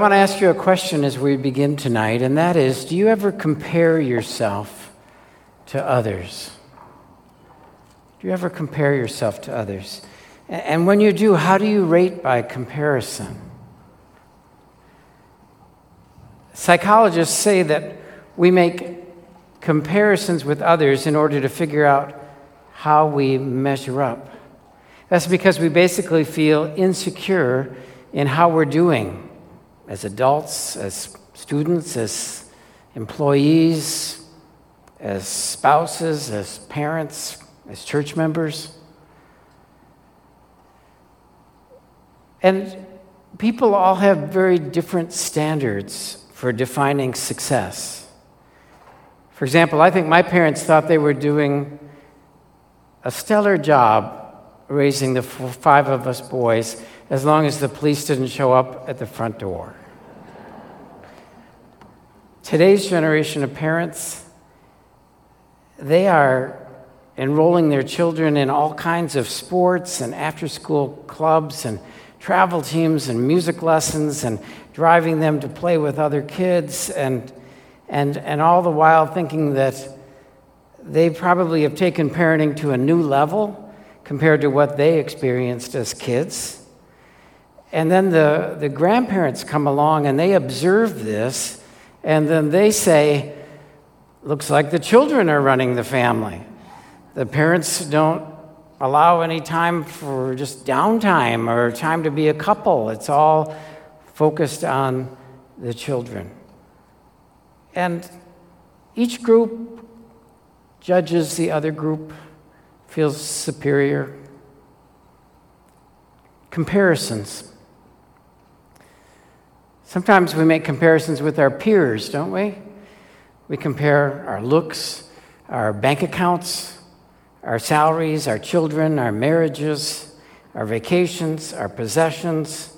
I want to ask you a question as we begin tonight, and that is Do you ever compare yourself to others? Do you ever compare yourself to others? And when you do, how do you rate by comparison? Psychologists say that we make comparisons with others in order to figure out how we measure up. That's because we basically feel insecure in how we're doing as adults, as students, as employees, as spouses, as parents, as church members. And people all have very different standards for defining success. For example, I think my parents thought they were doing a stellar job raising the five of us boys as long as the police didn't show up at the front door. Today's generation of parents, they are enrolling their children in all kinds of sports and after school clubs and travel teams and music lessons and driving them to play with other kids and, and, and all the while thinking that they probably have taken parenting to a new level compared to what they experienced as kids. And then the, the grandparents come along and they observe this and then they say, looks like the children are running the family. The parents don't allow any time for just downtime or time to be a couple. It's all focused on the children. And each group judges the other group, feels superior. Comparisons. Sometimes we make comparisons with our peers, don't we? We compare our looks, our bank accounts, our salaries, our children, our marriages, our vacations, our possessions,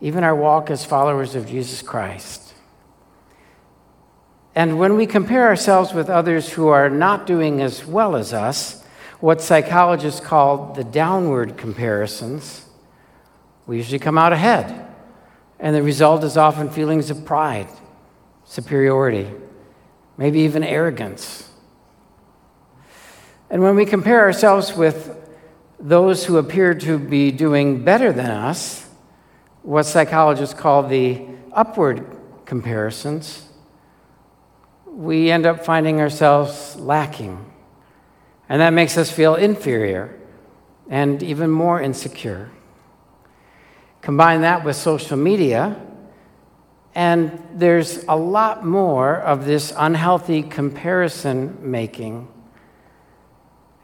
even our walk as followers of Jesus Christ. And when we compare ourselves with others who are not doing as well as us, what psychologists call the downward comparisons, we usually come out ahead. And the result is often feelings of pride, superiority, maybe even arrogance. And when we compare ourselves with those who appear to be doing better than us, what psychologists call the upward comparisons, we end up finding ourselves lacking. And that makes us feel inferior and even more insecure. Combine that with social media, and there's a lot more of this unhealthy comparison making.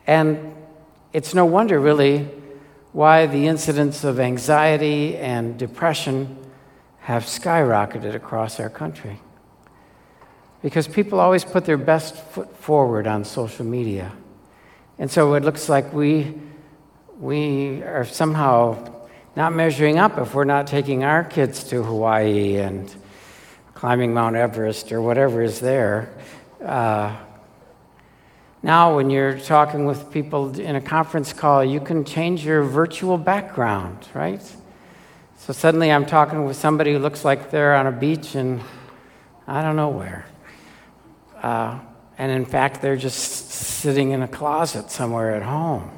And it's no wonder, really, why the incidence of anxiety and depression have skyrocketed across our country. Because people always put their best foot forward on social media. And so it looks like we, we are somehow not measuring up if we're not taking our kids to Hawaii and climbing Mount Everest or whatever is there. Uh, now, when you're talking with people in a conference call, you can change your virtual background, right? So suddenly I'm talking with somebody who looks like they're on a beach and I don't know where. Uh, and in fact, they're just sitting in a closet somewhere at home.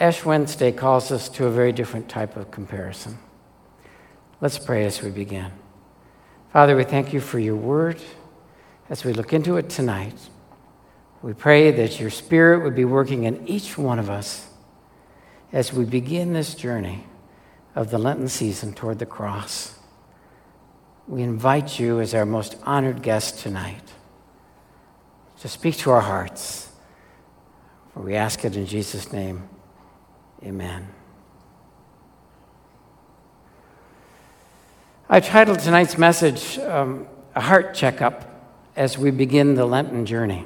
Ash Wednesday calls us to a very different type of comparison. Let's pray as we begin. Father, we thank you for your word as we look into it tonight. We pray that your spirit would be working in each one of us as we begin this journey of the Lenten season toward the cross. We invite you as our most honored guest tonight to speak to our hearts. For we ask it in Jesus' name. Amen. I titled tonight's message um, A Heart Checkup as we begin the Lenten journey.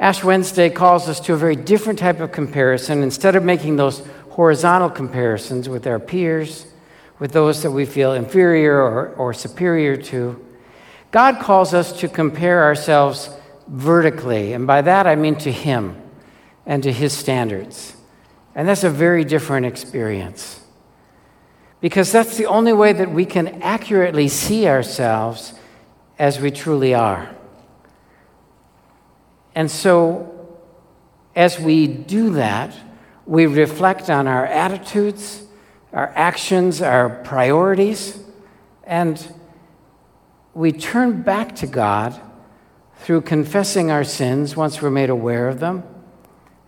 Ash Wednesday calls us to a very different type of comparison. Instead of making those horizontal comparisons with our peers, with those that we feel inferior or, or superior to, God calls us to compare ourselves vertically. And by that I mean to Him and to His standards. And that's a very different experience. Because that's the only way that we can accurately see ourselves as we truly are. And so, as we do that, we reflect on our attitudes, our actions, our priorities, and we turn back to God through confessing our sins once we're made aware of them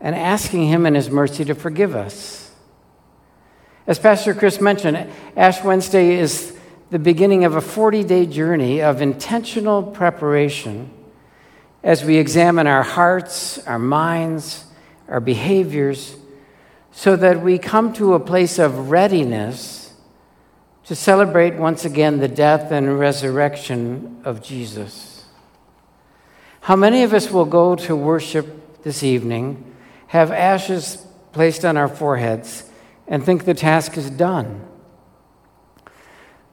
and asking Him in His mercy to forgive us. As Pastor Chris mentioned, Ash Wednesday is the beginning of a 40 day journey of intentional preparation as we examine our hearts, our minds, our behaviors, so that we come to a place of readiness to celebrate once again the death and resurrection of Jesus. How many of us will go to worship this evening, have ashes placed on our foreheads, and think the task is done?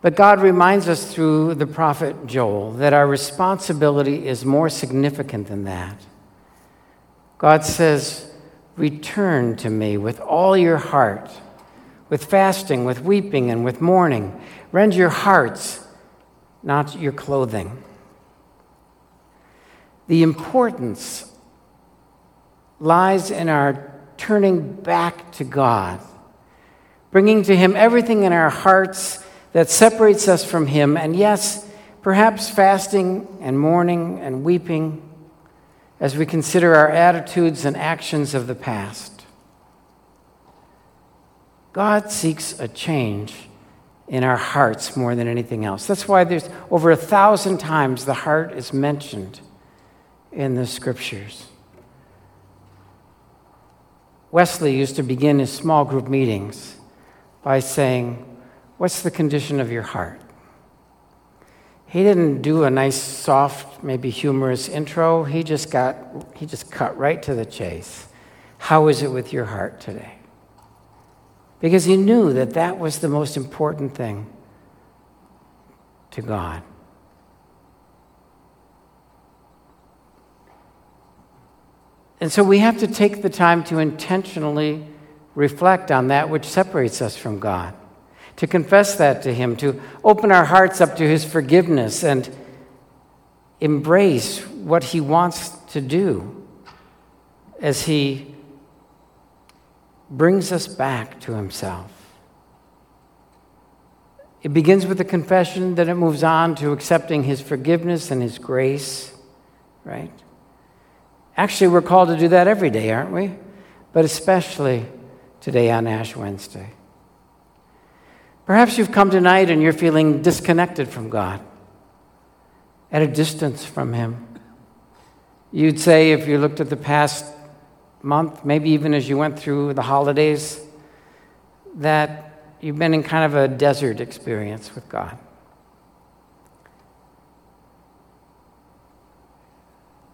But God reminds us through the prophet Joel that our responsibility is more significant than that. God says, Return to me with all your heart, with fasting, with weeping, and with mourning. Rend your hearts, not your clothing. The importance lies in our turning back to God, bringing to Him everything in our hearts that separates us from Him, and yes, perhaps fasting and mourning and weeping as we consider our attitudes and actions of the past. God seeks a change in our hearts more than anything else. That's why there's over a thousand times the heart is mentioned in the scriptures. Wesley used to begin his small group meetings by saying, What's the condition of your heart? He didn't do a nice, soft, maybe humorous intro. He just got, he just cut right to the chase. How is it with your heart today? Because he knew that that was the most important thing to God. And so we have to take the time to intentionally reflect on that which separates us from God to confess that to Him, to open our hearts up to His forgiveness and embrace what He wants to do as He brings us back to Himself. It begins with the confession, then it moves on to accepting His forgiveness and His grace, right? Actually, we're called to do that every day, aren't we? But especially today on Ash Wednesday. Perhaps you've come tonight and you're feeling disconnected from God, at a distance from Him. You'd say, if you looked at the past month, maybe even as you went through the holidays, that you've been in kind of a desert experience with God.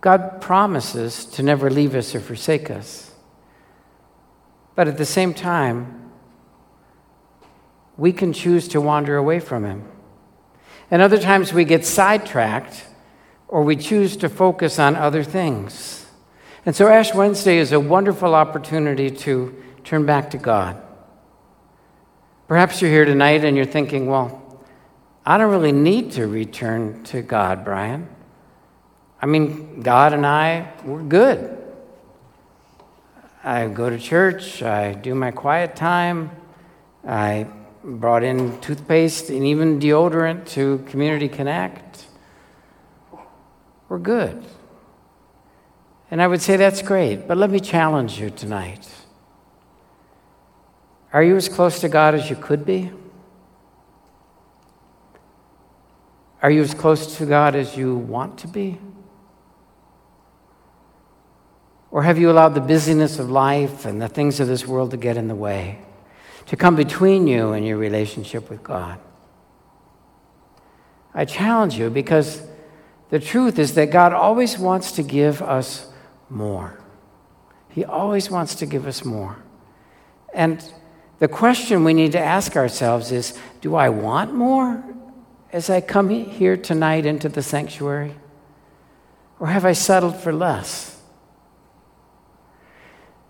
God promises to never leave us or forsake us. But at the same time, we can choose to wander away from Him. And other times we get sidetracked or we choose to focus on other things. And so Ash Wednesday is a wonderful opportunity to turn back to God. Perhaps you're here tonight and you're thinking, well, I don't really need to return to God, Brian. I mean, God and I, we're good. I go to church, I do my quiet time, I brought in toothpaste and even deodorant to Community Connect. We're good. And I would say that's great, but let me challenge you tonight. Are you as close to God as you could be? Are you as close to God as you want to be? Or have you allowed the busyness of life and the things of this world to get in the way? to come between you and your relationship with God. I challenge you because the truth is that God always wants to give us more. He always wants to give us more. And the question we need to ask ourselves is do I want more as I come here tonight into the sanctuary? Or have I settled for less?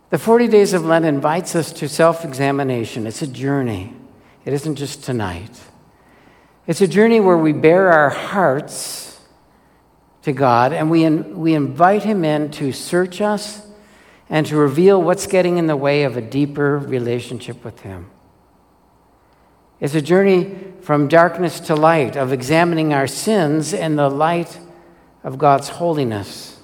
The 40 days of Lent invites us to self examination. It's a journey, it isn't just tonight. It's a journey where we bare our hearts to God and we, in, we invite Him in to search us and to reveal what's getting in the way of a deeper relationship with Him. It's a journey from darkness to light, of examining our sins in the light of God's holiness,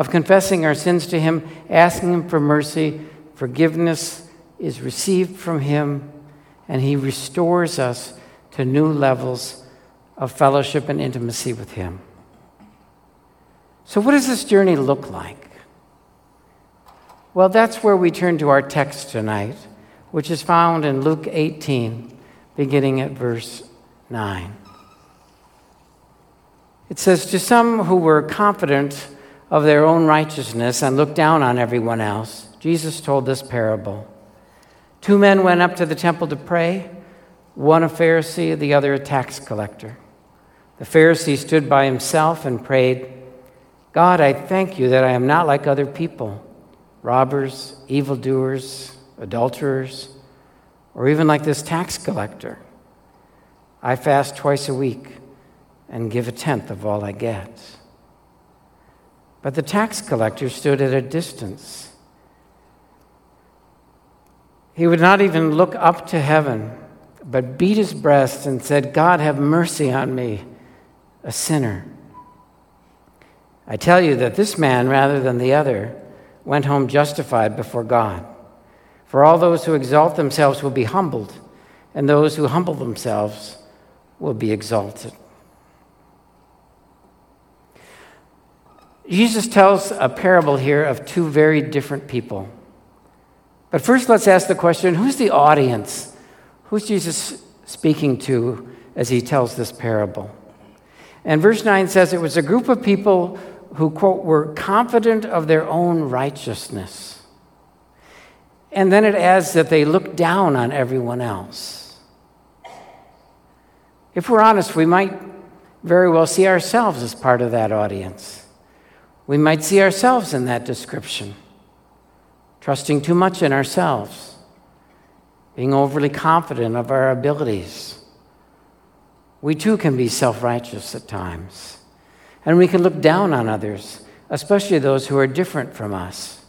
of confessing our sins to Him, asking Him for mercy. Forgiveness is received from Him, and He restores us to new levels of fellowship and intimacy with Him. So, what does this journey look like? Well, that's where we turn to our text tonight, which is found in Luke 18, beginning at verse 9. It says, To some who were confident of their own righteousness and look down on everyone else, Jesus told this parable. Two men went up to the temple to pray one a Pharisee, the other a tax collector. The Pharisee stood by himself and prayed, God, I thank you that I am not like other people, robbers, evildoers, adulterers, or even like this tax collector. I fast twice a week and give a tenth of all I get. But the tax collector stood at a distance. He would not even look up to heaven but beat his breast and said, God, have mercy on me, a sinner. I tell you that this man, rather than the other, went home justified before God. For all those who exalt themselves will be humbled, and those who humble themselves will be exalted. Jesus tells a parable here of two very different people. But first, let's ask the question who's the audience Who's Jesus speaking to as he tells this parable? And verse 9 says it was a group of people who, quote, were confident of their own righteousness. And then it adds that they looked down on everyone else. If we're honest, we might very well see ourselves as part of that audience. We might see ourselves in that description, trusting too much in ourselves being overly confident of our abilities. We too can be self righteous at times. And we can look down on others, especially those who are different from us.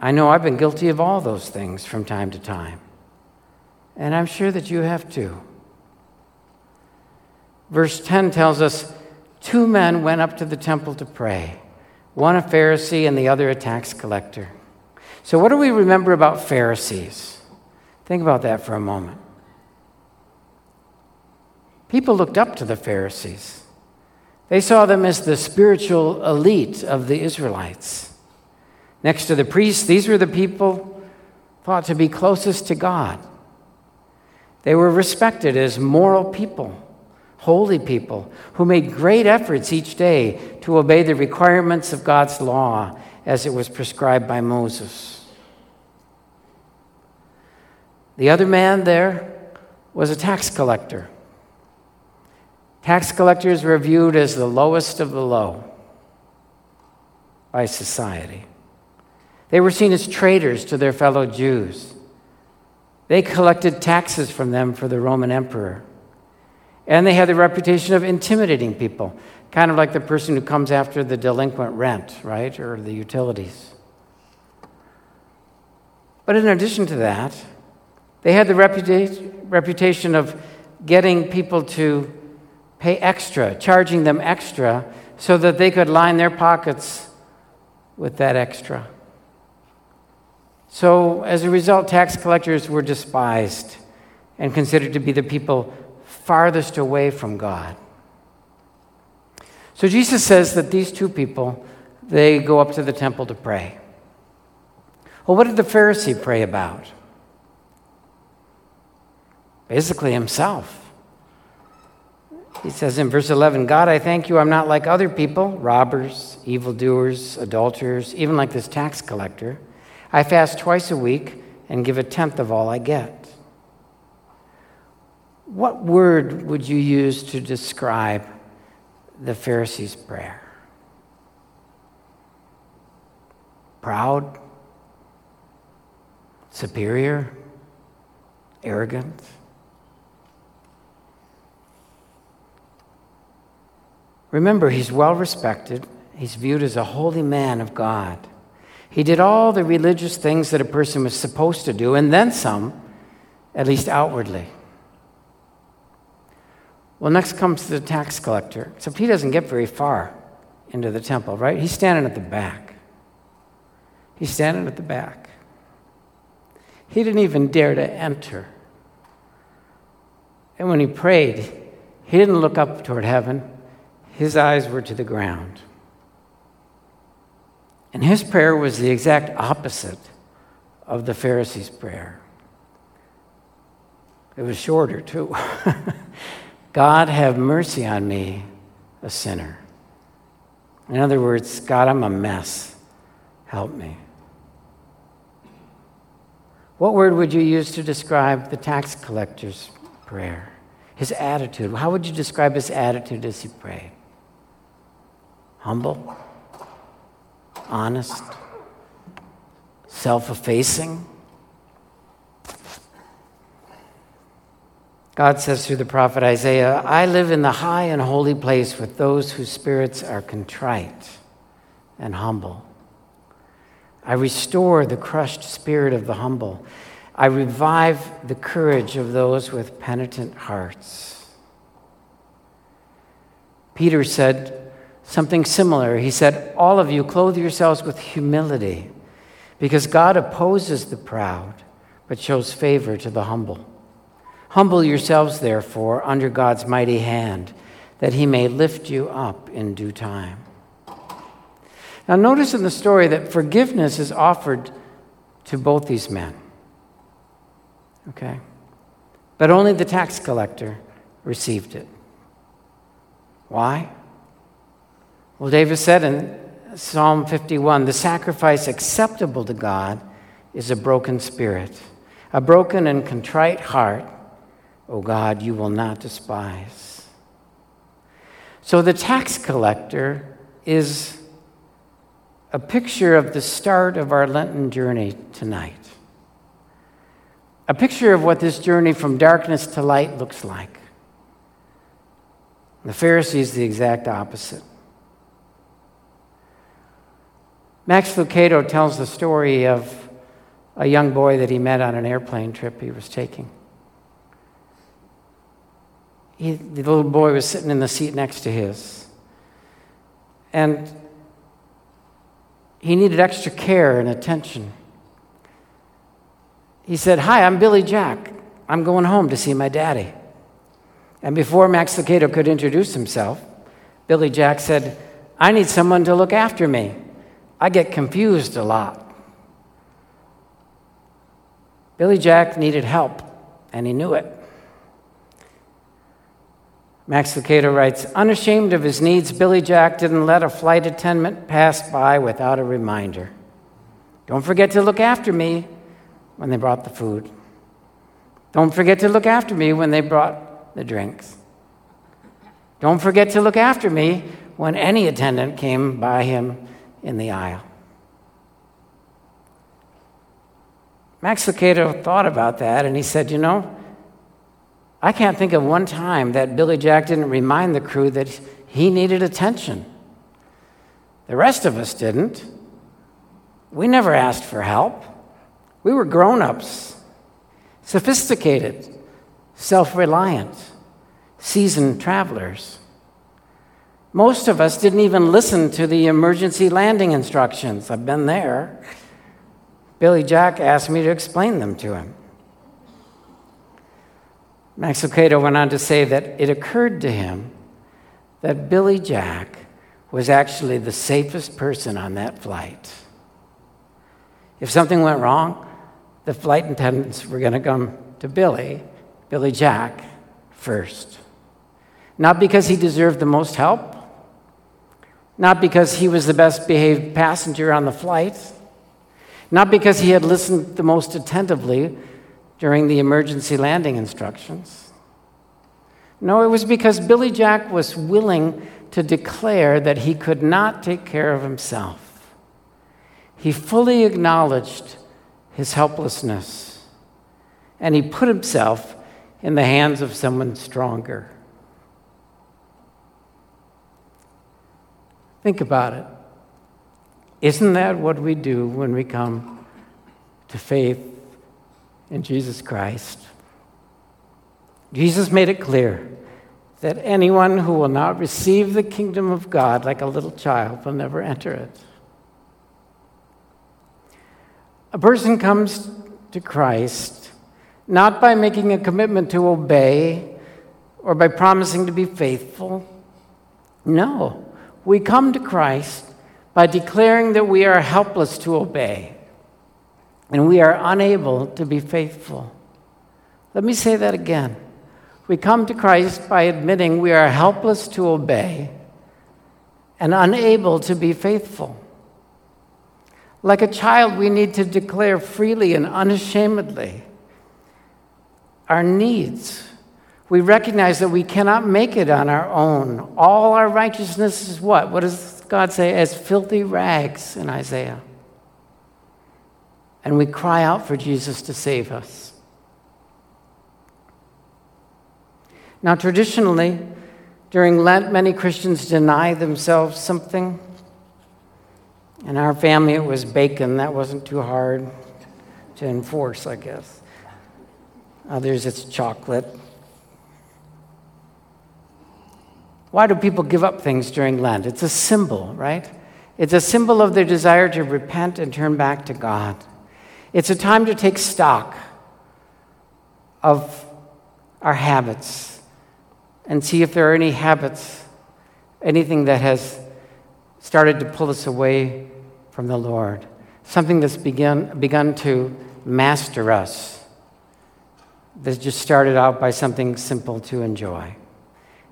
I know I've been guilty of all those things from time to time. And I'm sure that you have too. Verse 10 tells us two men went up to the temple to pray, one a Pharisee and the other a tax collector. So, what do we remember about Pharisees? Think about that for a moment. People looked up to the Pharisees. They saw them as the spiritual elite of the Israelites. Next to the priests, these were the people thought to be closest to God. They were respected as moral people, holy people, who made great efforts each day to obey the requirements of God's law as it was prescribed by Moses. The other man there was a tax collector. Tax collectors were viewed as the lowest of the low by society. They were seen as traitors to their fellow Jews. They collected taxes from them for the Roman emperor. And they had the reputation of intimidating people, kind of like the person who comes after the delinquent rent, right, or the utilities. But in addition to that, they had the reputation of getting people to pay extra, charging them extra, so that they could line their pockets with that extra. So, as a result, tax collectors were despised and considered to be the people farthest away from God. So, Jesus says that these two people, they go up to the temple to pray. Well, what did the Pharisee pray about? basically himself. He says in verse 11 God, I thank you, I'm not like other people, robbers, evildoers, adulterers, even like this tax collector. I fast twice a week and give a tenth of all I get. What word would you use to describe the Pharisee's prayer? proud, superior, arrogant. Remember, he's well respected. He's viewed as a holy man of God. He did all the religious things that a person was supposed to do, and then some, at least outwardly. Well, next comes the tax collector, except he doesn't get very far into the temple, right? He's standing at the back. He's standing at the back. He didn't even dare to enter. And when he prayed, he didn't look up toward heaven, his eyes were to the ground. And his prayer was the exact opposite of the Pharisees' prayer. It was shorter, too. God, have mercy on me, a sinner. In other words, God, I'm a mess. Help me. What word would you use to describe the tax collector's prayer? His attitude. How would you describe his attitude as he prayed? Humble? honest, self effacing. God says through the prophet Isaiah, I live in the high and holy place with those whose spirits are contrite and humble. I restore the crushed spirit of the humble. I revive the courage of those with penitent hearts. Peter said, something similar. He said, All of you, clothe yourselves with humility, because God opposes the proud, but shows favor to the humble. Humble yourselves, therefore, under God's mighty hand, that he may lift you up in due time. Now, notice in the story that forgiveness is offered to both these men. Okay? But only the tax collector received it. Why? Well, David said in Psalm 51 the sacrifice acceptable to God is a broken spirit, a broken and contrite heart, O God, you will not despise. So the tax collector is a picture of the start of our Lenten journey tonight. A picture of what this journey from darkness to light looks like. The Pharisees, the exact opposite. Max Lucado tells the story of a young boy that he met on an airplane trip he was taking. He, the little boy was sitting in the seat next to his. And he needed extra care and attention. He said, Hi, I'm Billy Jack. I'm going home to see my daddy. And before Max Lucado could introduce himself, Billy Jack said, I need someone to look after me. I get confused a lot. Billy Jack needed help, and he knew it. Max Lucado writes Unashamed of his needs, Billy Jack didn't let a flight attendant pass by without a reminder. Don't forget to look after me when they brought the food. Don't forget to look after me when they brought the drinks. Don't forget to look after me when any attendant came by him in the aisle. Max Lucado thought about that and he said, You know, I can't think of one time that Billy Jack didn't remind the crew that he needed attention. The rest of us didn't. We never asked for help. We were grown ups, sophisticated, self reliant, seasoned travelers. Most of us didn't even listen to the emergency landing instructions. I've been there. Billy Jack asked me to explain them to him. Max Lucado went on to say that it occurred to him that Billy Jack was actually the safest person on that flight. If something went wrong, the flight attendants were going to come to Billy, Billy Jack, first. Not because he deserved the most help, not because he was the best behaved passenger on the flight, not because he had listened the most attentively during the emergency landing instructions. No, it was because Billy Jack was willing to declare that he could not take care of himself. he fully acknowledged his helplessness and he put himself in the hands of someone stronger. Think about it. Isn't that what we do when we come to faith in Jesus Christ? Jesus made it clear that anyone who will not receive the kingdom of God like a little child will never enter it. A person comes to Christ not by making a commitment to obey or by promising to be faithful. No, we come to Christ by declaring that we are helpless to obey and we are unable to be faithful. Let me say that again. We come to Christ by admitting we are helpless to obey and unable to be faithful. Like a child, we need to declare freely and unashamedly our needs. We recognize that we cannot make it on our own. All our righteousness is what? What does God say? As filthy rags in Isaiah. And we cry out for Jesus to save us. Now, traditionally, during Lent, many Christians deny themselves something. In our family, it was bacon. That wasn't too hard to enforce, I guess. Others, it's chocolate. Why do people give up things during Lent? It's a symbol, right? It's a symbol of their desire to repent and turn back to God. It's a time to take stock of our habits and see if there are any habits, anything that has started to pull us away from the Lord, something that's begun, begun to master us, that just started out by something simple to enjoy.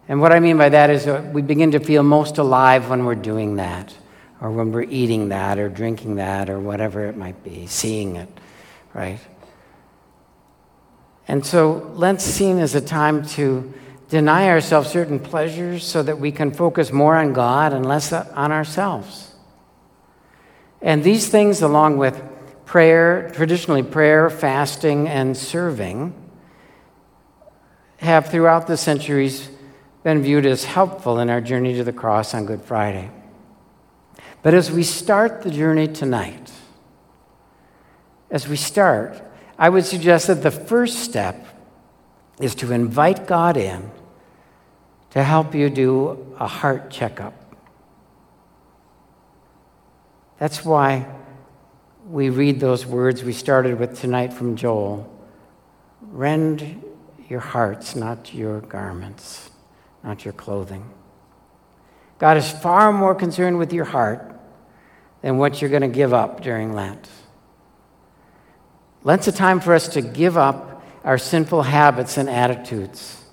And what I mean by that is that we begin to feel most alive when we're doing that, or when we're eating that, or drinking that, or whatever it might be, seeing it, right? And so Lent's seen as a time to deny ourselves certain pleasures so that we can focus more on God and less on ourselves. And these things, along with prayer, traditionally prayer, fasting, and serving, have throughout the centuries been viewed as helpful in our journey to the cross on Good Friday. But as we start the journey tonight, as we start, I would suggest that the first step is to invite God in to help you do a heart checkup. That's why we read those words we started with tonight from Joel rend your hearts, not your garments not your clothing. God is far more concerned with your heart than what you're going to give up during Lent. Lent's a time for us to give up our sinful habits and attitudes,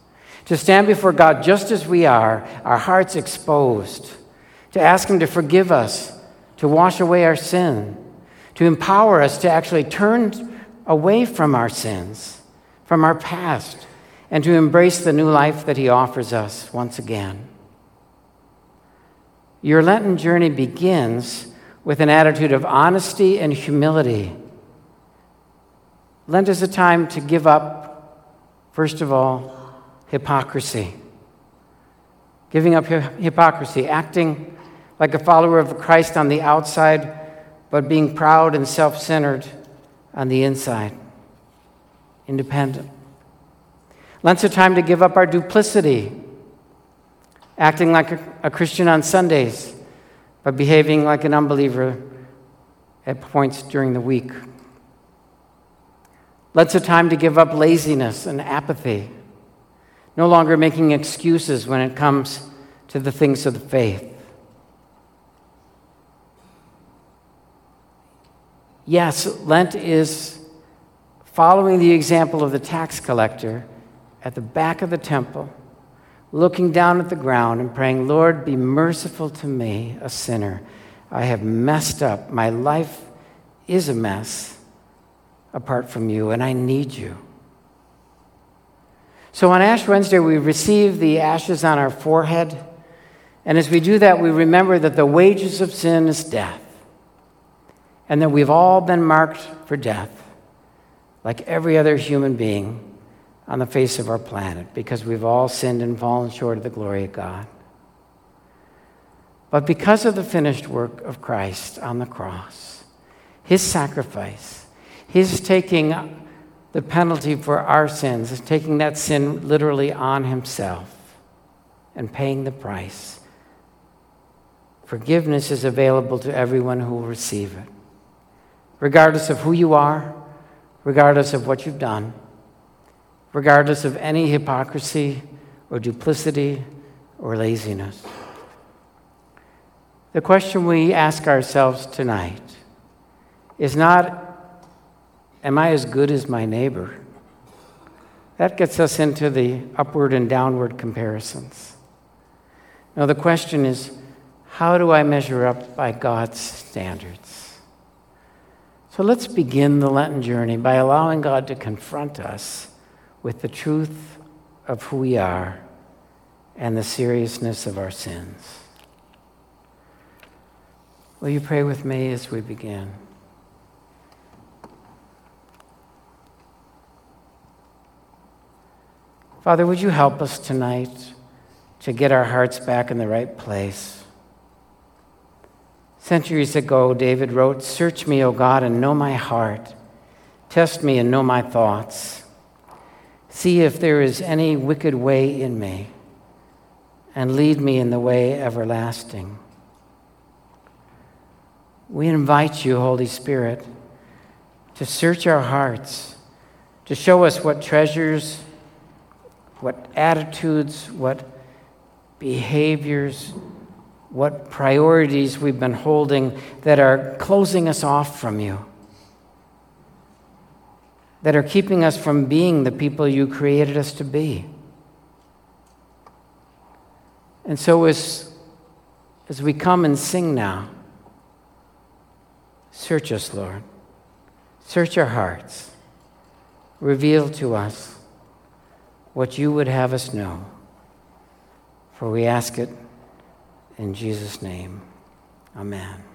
to stand before God just as we are, our hearts exposed, to ask Him to forgive us, to wash away our sin, to empower us to actually turn away from our sins, from our past and to embrace the new life that He offers us once again. Your Lenten journey begins with an attitude of honesty and humility. Lent is a time to give up, first of all, hypocrisy. Giving up hypocrisy, acting like a follower of Christ on the outside, but being proud and self centered on the inside, independent. Lent's a time to give up our duplicity, acting like a, a Christian on Sundays, but behaving like an unbeliever at points during the week. Lent's a time to give up laziness and apathy, no longer making excuses when it comes to the things of the faith. Yes, Lent is following the example of the tax collector at the back of the temple, looking down at the ground and praying, Lord, be merciful to me, a sinner. I have messed up. My life is a mess apart from you, and I need you. So on Ash Wednesday, we receive the ashes on our forehead. And as we do that, we remember that the wages of sin is death. and that we've all been marked for death, like every other human being on the face of our planet, because we've all sinned and fallen short of the glory of God. But because of the finished work of Christ on the cross, his sacrifice, his taking the penalty for our sins, taking that sin literally on himself and paying the price, forgiveness is available to everyone who will receive it, regardless of who you are, regardless of what you've done, regardless of any hypocrisy or duplicity or laziness. The question we ask ourselves tonight is not, Am I as good as my neighbor? That gets us into the upward and downward comparisons. Now, the question is, How do I measure up by God's standards? So let's begin the Lenten journey by allowing God to confront us with the truth of who we are and the seriousness of our sins. Will you pray with me as we begin? Father, would you help us tonight to get our hearts back in the right place? Centuries ago, David wrote, Search me, O God, and know my heart. Test me and know my thoughts. See if there is any wicked way in me, and lead me in the way everlasting. We invite you, Holy Spirit, to search our hearts, to show us what treasures, what attitudes, what behaviors, what priorities we've been holding that are closing us off from you, that are keeping us from being the people you created us to be. And so, as, as we come and sing now, Search us, Lord. Search our hearts. Reveal to us what you would have us know. For we ask it in Jesus' name. Amen.